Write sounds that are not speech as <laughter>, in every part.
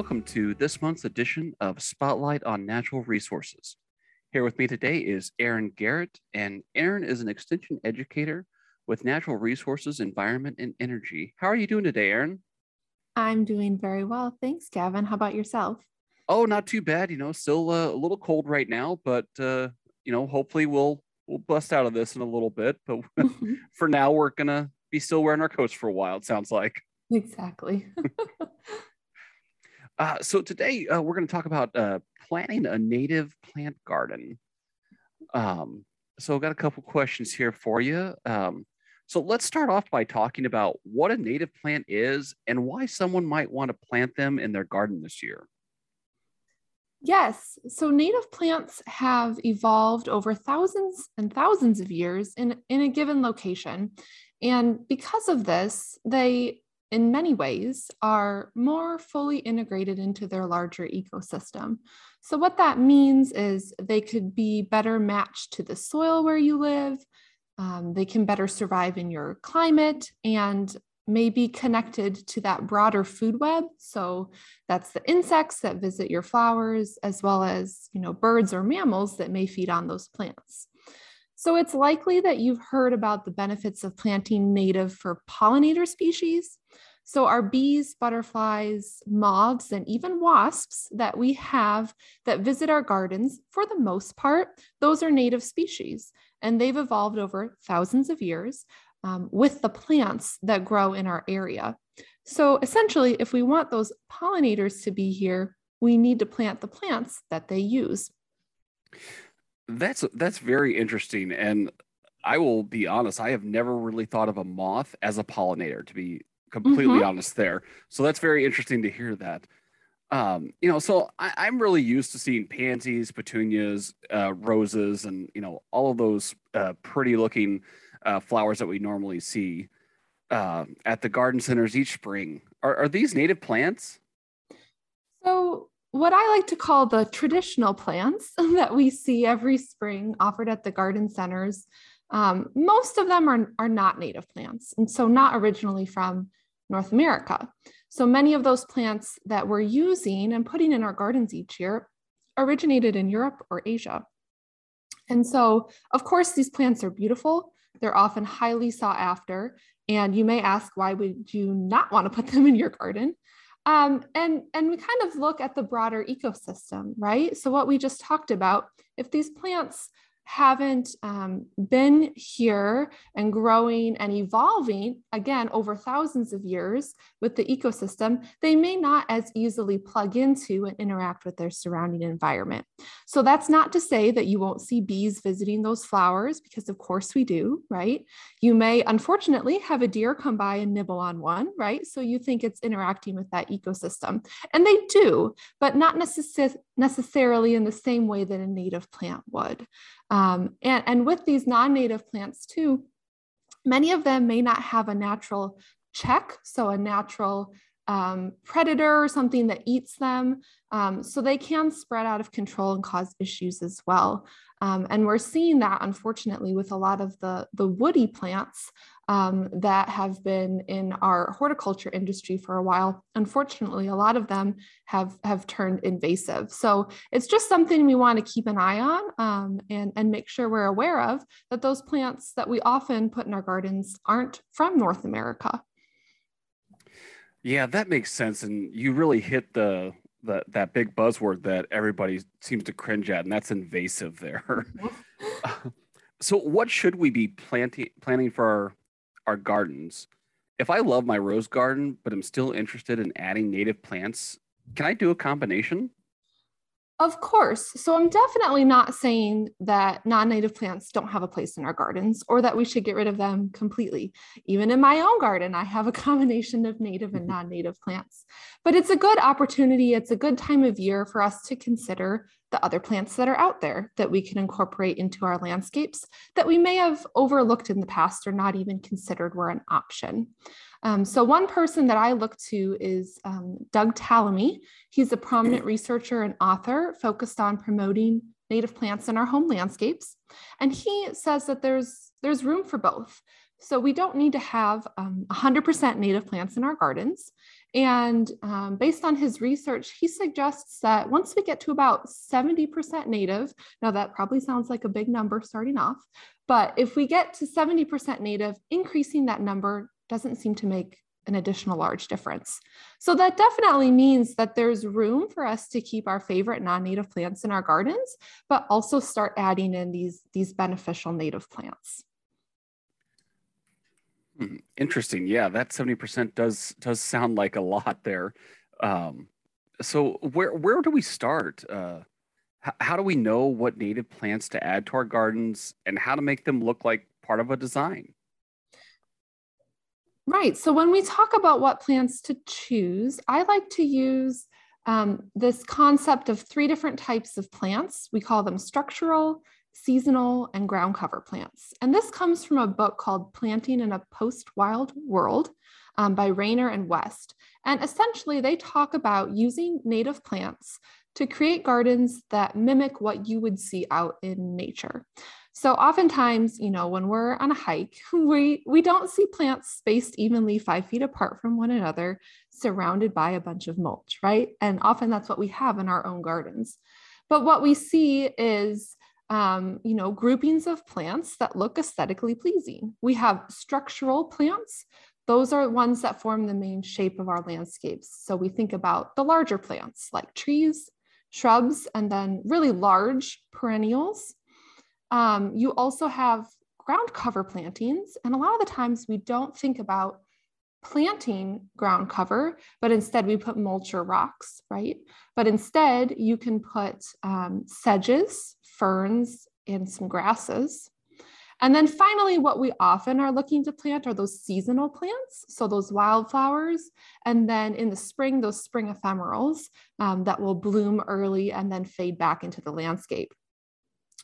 welcome to this month's edition of Spotlight on Natural Resources. Here with me today is Aaron Garrett, and Aaron is an extension educator with Natural Resources, Environment, and Energy. How are you doing today, Aaron? I'm doing very well. Thanks, Gavin. How about yourself? Oh, not too bad. You know, still uh, a little cold right now, but uh, you know, hopefully we'll we'll bust out of this in a little bit. But <laughs> <laughs> for now, we're gonna be still wearing our coats for a while. It sounds like. Exactly. <laughs> uh, so today uh, we're going to talk about uh, planting a native plant garden. Um, so I've got a couple questions here for you. Um, so let's start off by talking about what a native plant is and why someone might want to plant them in their garden this year. Yes, so native plants have evolved over thousands and thousands of years in, in a given location. And because of this, they in many ways, are more fully integrated into their larger ecosystem. So, what that means is they could be better matched to the soil where you live, um, they can better survive in your climate, and may be connected to that broader food web. So, that's the insects that visit your flowers, as well as you know, birds or mammals that may feed on those plants. So it's likely that you've heard about the benefits of planting native for pollinator species. So our bees, butterflies, moths, and even wasps that we have that visit our gardens, for the most part, those are native species, and they've evolved over thousands of years um, with the plants that grow in our area. So essentially, if we want those pollinators to be here, we need to plant the plants that they use. That's that's very interesting, and I will be honest. I have never really thought of a moth as a pollinator. To be completely mm-hmm. honest, there. So that's very interesting to hear that. Um, you know, so I, am really used to seeing pansies, petunias, uh, roses, and you know all of those uh, pretty looking uh, flowers that we normally see uh, at the garden centers each spring. Are, are these native plants? So what I like to call the traditional plants <laughs> that we see every spring offered at the garden centers, um, most of them are, are not native plants, and so not originally from North America. So many of those plants that we're using and putting in our gardens each year originated in Europe or Asia. And so, of course, these plants are beautiful. They're often highly sought after. And you may ask, why would you not want to put them in your garden? Um, and, and we kind of look at the broader ecosystem, right? So, what we just talked about, if these plants haven't um, been here and growing and evolving again over thousands of years with the ecosystem, they may not as easily plug into and interact with their surrounding environment. So that's not to say that you won't see bees visiting those flowers, because of course we do, right? You may unfortunately have a deer come by and nibble on one, right? So you think it's interacting with that ecosystem. And they do, but not necess- necessarily in the same way that a native plant would. Um, and, and with these non-native plants too, many of them may not have a natural check, so a natural um, predator or something that eats them. Um, so they can spread out of control and cause issues as well. Um, and we're seeing that unfortunately with a lot of the, the woody plants um, that have been in our horticulture industry for a while. Unfortunately, a lot of them have, have turned invasive. So it's just something we want to keep an eye on um, and, and make sure we're aware of that those plants that we often put in our gardens aren't from North America. Yeah, that makes sense. And you really hit the the that big buzzword that everybody seems to cringe at, and that's invasive there. Mm-hmm. <laughs> so what should we be planting planting for our our gardens. If I love my rose garden, but I'm still interested in adding native plants, can I do a combination? Of course. So I'm definitely not saying that non native plants don't have a place in our gardens or that we should get rid of them completely. Even in my own garden, I have a <laughs> combination of native and <laughs> non native plants. But it's a good opportunity, it's a good time of year for us to consider the other plants that are out there that we can incorporate into our landscapes that we may have overlooked in the past or not even considered were an option. Um, so one person that I look to is um, Doug Tallamy. He's a prominent researcher and author focused on promoting native plants in our home landscapes. And he says that there's, there's room for both. So we don't need to have um, 100% native plants in our gardens. And um, based on his research, he suggests that once we get to about 70% native, now that probably sounds like a big number starting off, but if we get to 70% native, increasing that number doesn't seem to make an additional large difference. So that definitely means that there's room for us to keep our favorite non-native plants in our gardens, but also start adding in these, these beneficial native plants. Hmm, interesting. Yeah, that 70% does does sound like a lot there. Um, so where where do we start? Uh, h- how do we know what native plants to add to our gardens and how to make them look like part of a design? Right. So when we talk about what plants to choose, I like to use um, this concept of three different types of plants. We call them structural, seasonal, and ground cover plants. And this comes from a book called Planting in a Post Wild World um, by Rainer and West. And essentially, they talk about using native plants to create gardens that mimic what you would see out in nature. So oftentimes, you know, when we're on a hike, <laughs> we, we don't see plants spaced evenly five feet apart from one another, surrounded by a bunch of mulch, right? And often that's what we have in our own gardens. But what we see is um, you know, groupings of plants that look aesthetically pleasing. We have structural plants. Those are ones that form the main shape of our landscapes. So we think about the larger plants like trees, shrubs, and then really large perennials. Um, you also have ground cover plantings. And a lot of the times we don't think about planting ground cover, but instead we put mulch or rocks, right? But instead you can put um, sedges, ferns, and some grasses. And then finally, what we often are looking to plant are those seasonal plants, so those wildflowers. And then in the spring, those spring ephemerals um, that will bloom early and then fade back into the landscape.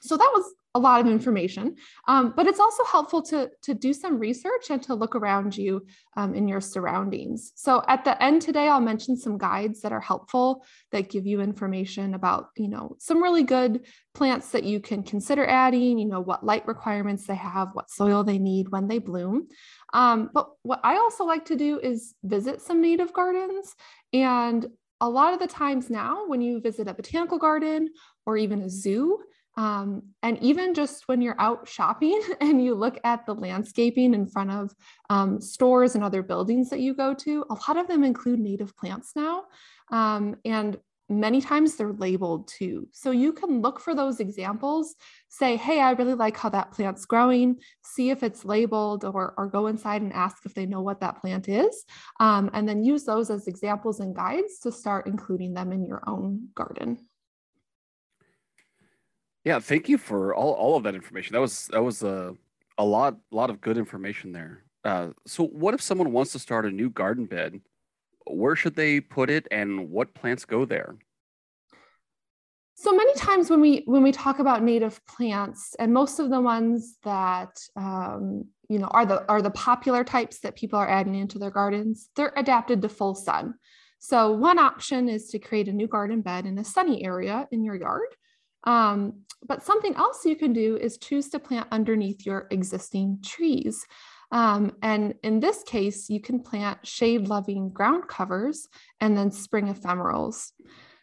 So that was a lot of information, um, but it's also helpful to, to do some research and to look around you um, in your surroundings. So at the end today, I'll mention some guides that are helpful that give you information about, you know, some really good plants that you can consider adding, you know, what light requirements they have, what soil they need when they bloom. Um, but what I also like to do is visit some native gardens and a lot of the times now, when you visit a botanical garden or even a zoo, um, and even just when you're out shopping <laughs> and you look at the landscaping in front of um, stores and other buildings that you go to, a lot of them include native plants now. Um, and many times they're labeled too. So you can look for those examples, say, hey, I really like how that plant's growing, see if it's labeled, or, or go inside and ask if they know what that plant is. Um, and then use those as examples and guides to start including them in your own garden. Yeah, thank you for all, all of that information. That was that was a a lot lot of good information there. Uh, so, what if someone wants to start a new garden bed? Where should they put it, and what plants go there? So many times when we when we talk about native plants, and most of the ones that um, you know are the are the popular types that people are adding into their gardens, they're adapted to full sun. So one option is to create a new garden bed in a sunny area in your yard. Um, but something else you can do is choose to plant underneath your existing trees. Um, and in this case, you can plant shade loving ground covers and then spring ephemerals.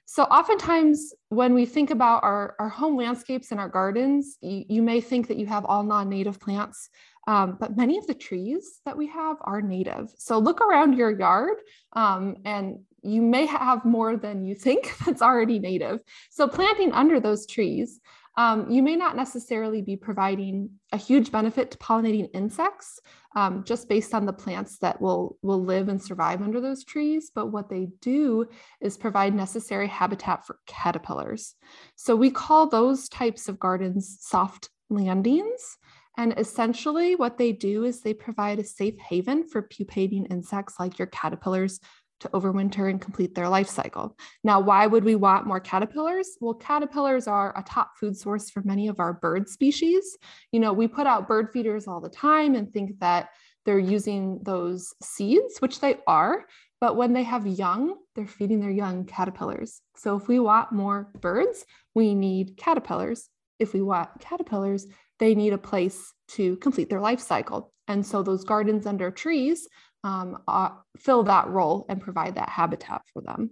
So oftentimes when we think about our, our home landscapes and our gardens, you, you may think that you have all non-native plants, um, but many of the trees that we have are native. So look around your yard um, and you may have more than you think <laughs> that's already native. So planting under those trees, um, you may not necessarily be providing a huge benefit to pollinating insects um, just based on the plants that will, will live and survive under those trees. But what they do is provide necessary habitat for caterpillars. So we call those types of gardens soft landings. And essentially, what they do is they provide a safe haven for pupating insects like your caterpillars to overwinter and complete their life cycle. Now, why would we want more caterpillars? Well, caterpillars are a top food source for many of our bird species. You know, we put out bird feeders all the time and think that they're using those seeds, which they are, but when they have young, they're feeding their young caterpillars. So if we want more birds, we need caterpillars. If we want caterpillars, they need a place to complete their life cycle. And so those gardens under trees um, uh, fill that role and provide that habitat for them.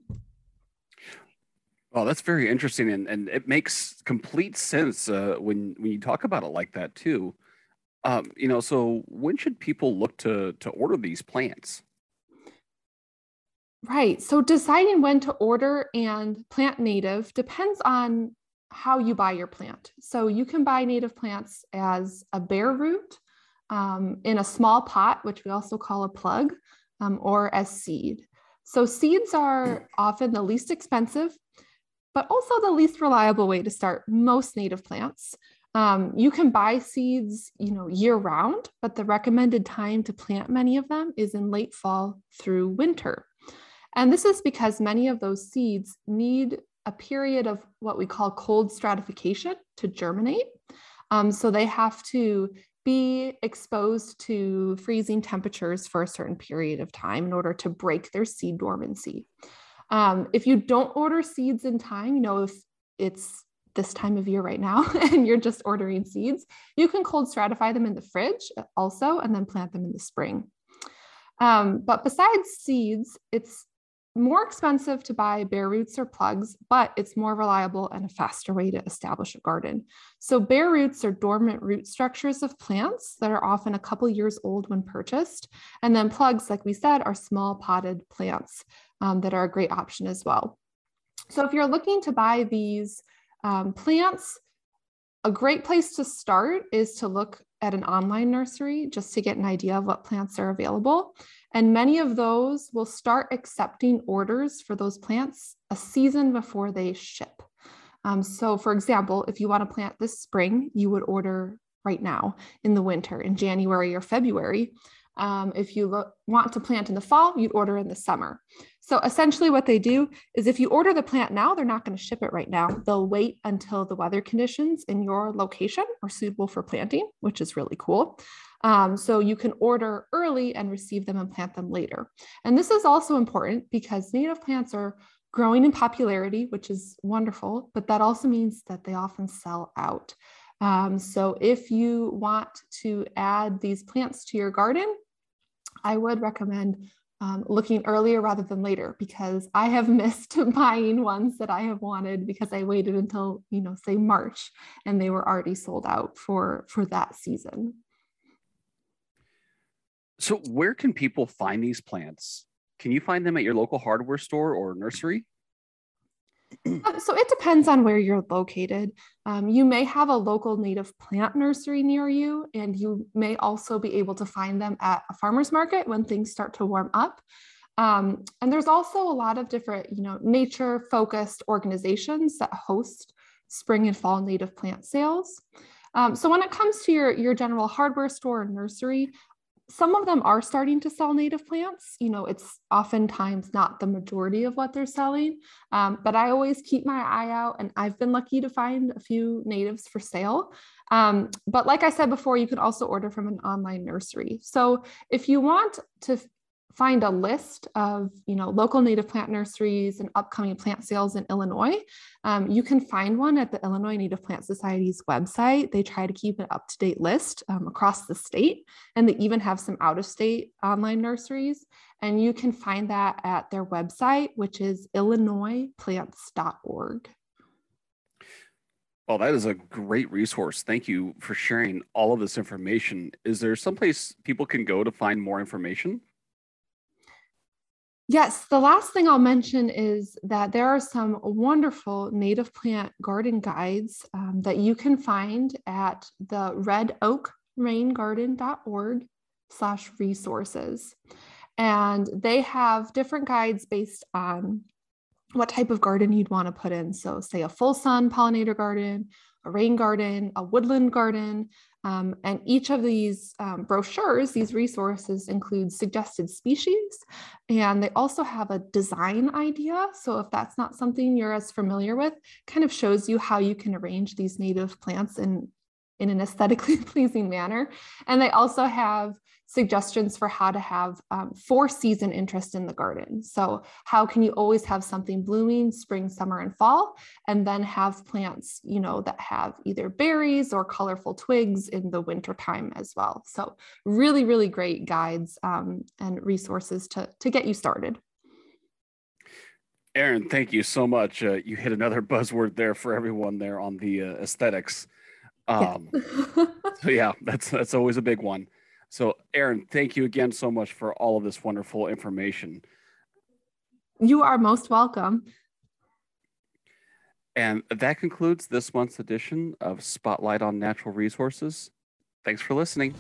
Well, that's very interesting, and, and it makes complete sense uh, when when you talk about it like that too. Um, you know, so when should people look to to order these plants? Right. So deciding when to order and plant native depends on how you buy your plant. So you can buy native plants as a bare root um, in a small pot, which we also call a plug, um, or as seed. So seeds are often the least expensive, but also the least reliable way to start most native plants. Um, you can buy seeds, you know, year round, but the recommended time to plant many of them is in late fall through winter. And this is because many of those seeds need a period of what we call cold stratification to germinate. Um, so they have to be exposed to freezing temperatures for a certain period of time in order to break their seed dormancy. Um, if you don't order seeds in time, you know, if it's this time of year right now <laughs> and you're just ordering seeds, you can cold stratify them in the fridge also and then plant them in the spring. Um, but besides seeds, it's more expensive to buy bare roots or plugs, but it's more reliable and a faster way to establish a garden. So bare roots are dormant root structures of plants that are often a couple years old when purchased. And then plugs, like we said, are small potted plants um, that are a great option as well. So if you're looking to buy these um, plants, a great place to start is to look at an online nursery just to get an idea of what plants are available. And many of those will start accepting orders for those plants a season before they ship. Um, so, for example, if you want to plant this spring, you would order right now in the winter, in January or February. Um, if you look, want to plant in the fall, you'd order in the summer. So essentially, what they do is if you order the plant now, they're not going to ship it right now. They'll wait until the weather conditions in your location are suitable for planting, which is really cool. Um, so you can order early and receive them and plant them later. And this is also important because native plants are growing in popularity, which is wonderful, but that also means that they often sell out. Um, so if you want to add these plants to your garden, I would recommend um, looking earlier rather than later because I have <laughs> missed buying ones that I have wanted because I waited until you know say March and they were already sold out for for that season. So where can people find these plants? Can you find them at your local hardware store or nursery? Um, so it depends on where you're located. Um, you may have a local native plant nursery near you, and you may also be able to find them at a farmer's market when things start to warm up. Um, and there's also a lot of different, you know, nature focused organizations that host spring and fall native plant sales. Um, so when it comes to your, your general hardware store and nursery, some of them are starting to sell native plants. You know, it's oftentimes not the majority of what they're selling, um, but I always keep my eye out, and I've been lucky to find a few natives for sale. Um, but like I said before, you can also order from an online nursery. So if you want to find a list of you know local native plant nurseries and upcoming plant sales in Illinois, um, you can find one at the Illinois Native Plant Society's website. They try to keep an up to date list um, across the state, and they even have some out of state online nurseries. And you can find that at their website, which is illinoisplants.org. Well, that is a great resource. Thank you for sharing all of this information. Is there someplace people can go to find more information? Yes, the last thing I'll mention is that there are some wonderful native plant garden guides um, that you can find at the redoakraingarden.org slash resources. And they have different guides based on what type of garden you'd want to put in. So say a full sun pollinator garden, a rain garden, a woodland garden, um, and each of these um, brochures, these resources include suggested species, and they also have a design idea. So if that's not something you're as familiar with, kind of shows you how you can arrange these native plants in, in an aesthetically <laughs> pleasing manner. And they also have suggestions for how to have um, four season interest in the garden. So, how can you always have something blooming spring, summer, and fall, and then have plants, you know, that have either berries or colorful twigs in the winter time as well. So, really, really great guides um, and resources to, to get you started. Aaron, thank you so much. Uh, you hit another <laughs> buzzword there for everyone there on the uh, aesthetics. Um, yeah. so yeah, that's that's always a big one. So, Aaron, thank you again so much for all of this wonderful information. You are most welcome. And that concludes this month's edition of Spotlight on Natural Resources. Thanks for listening.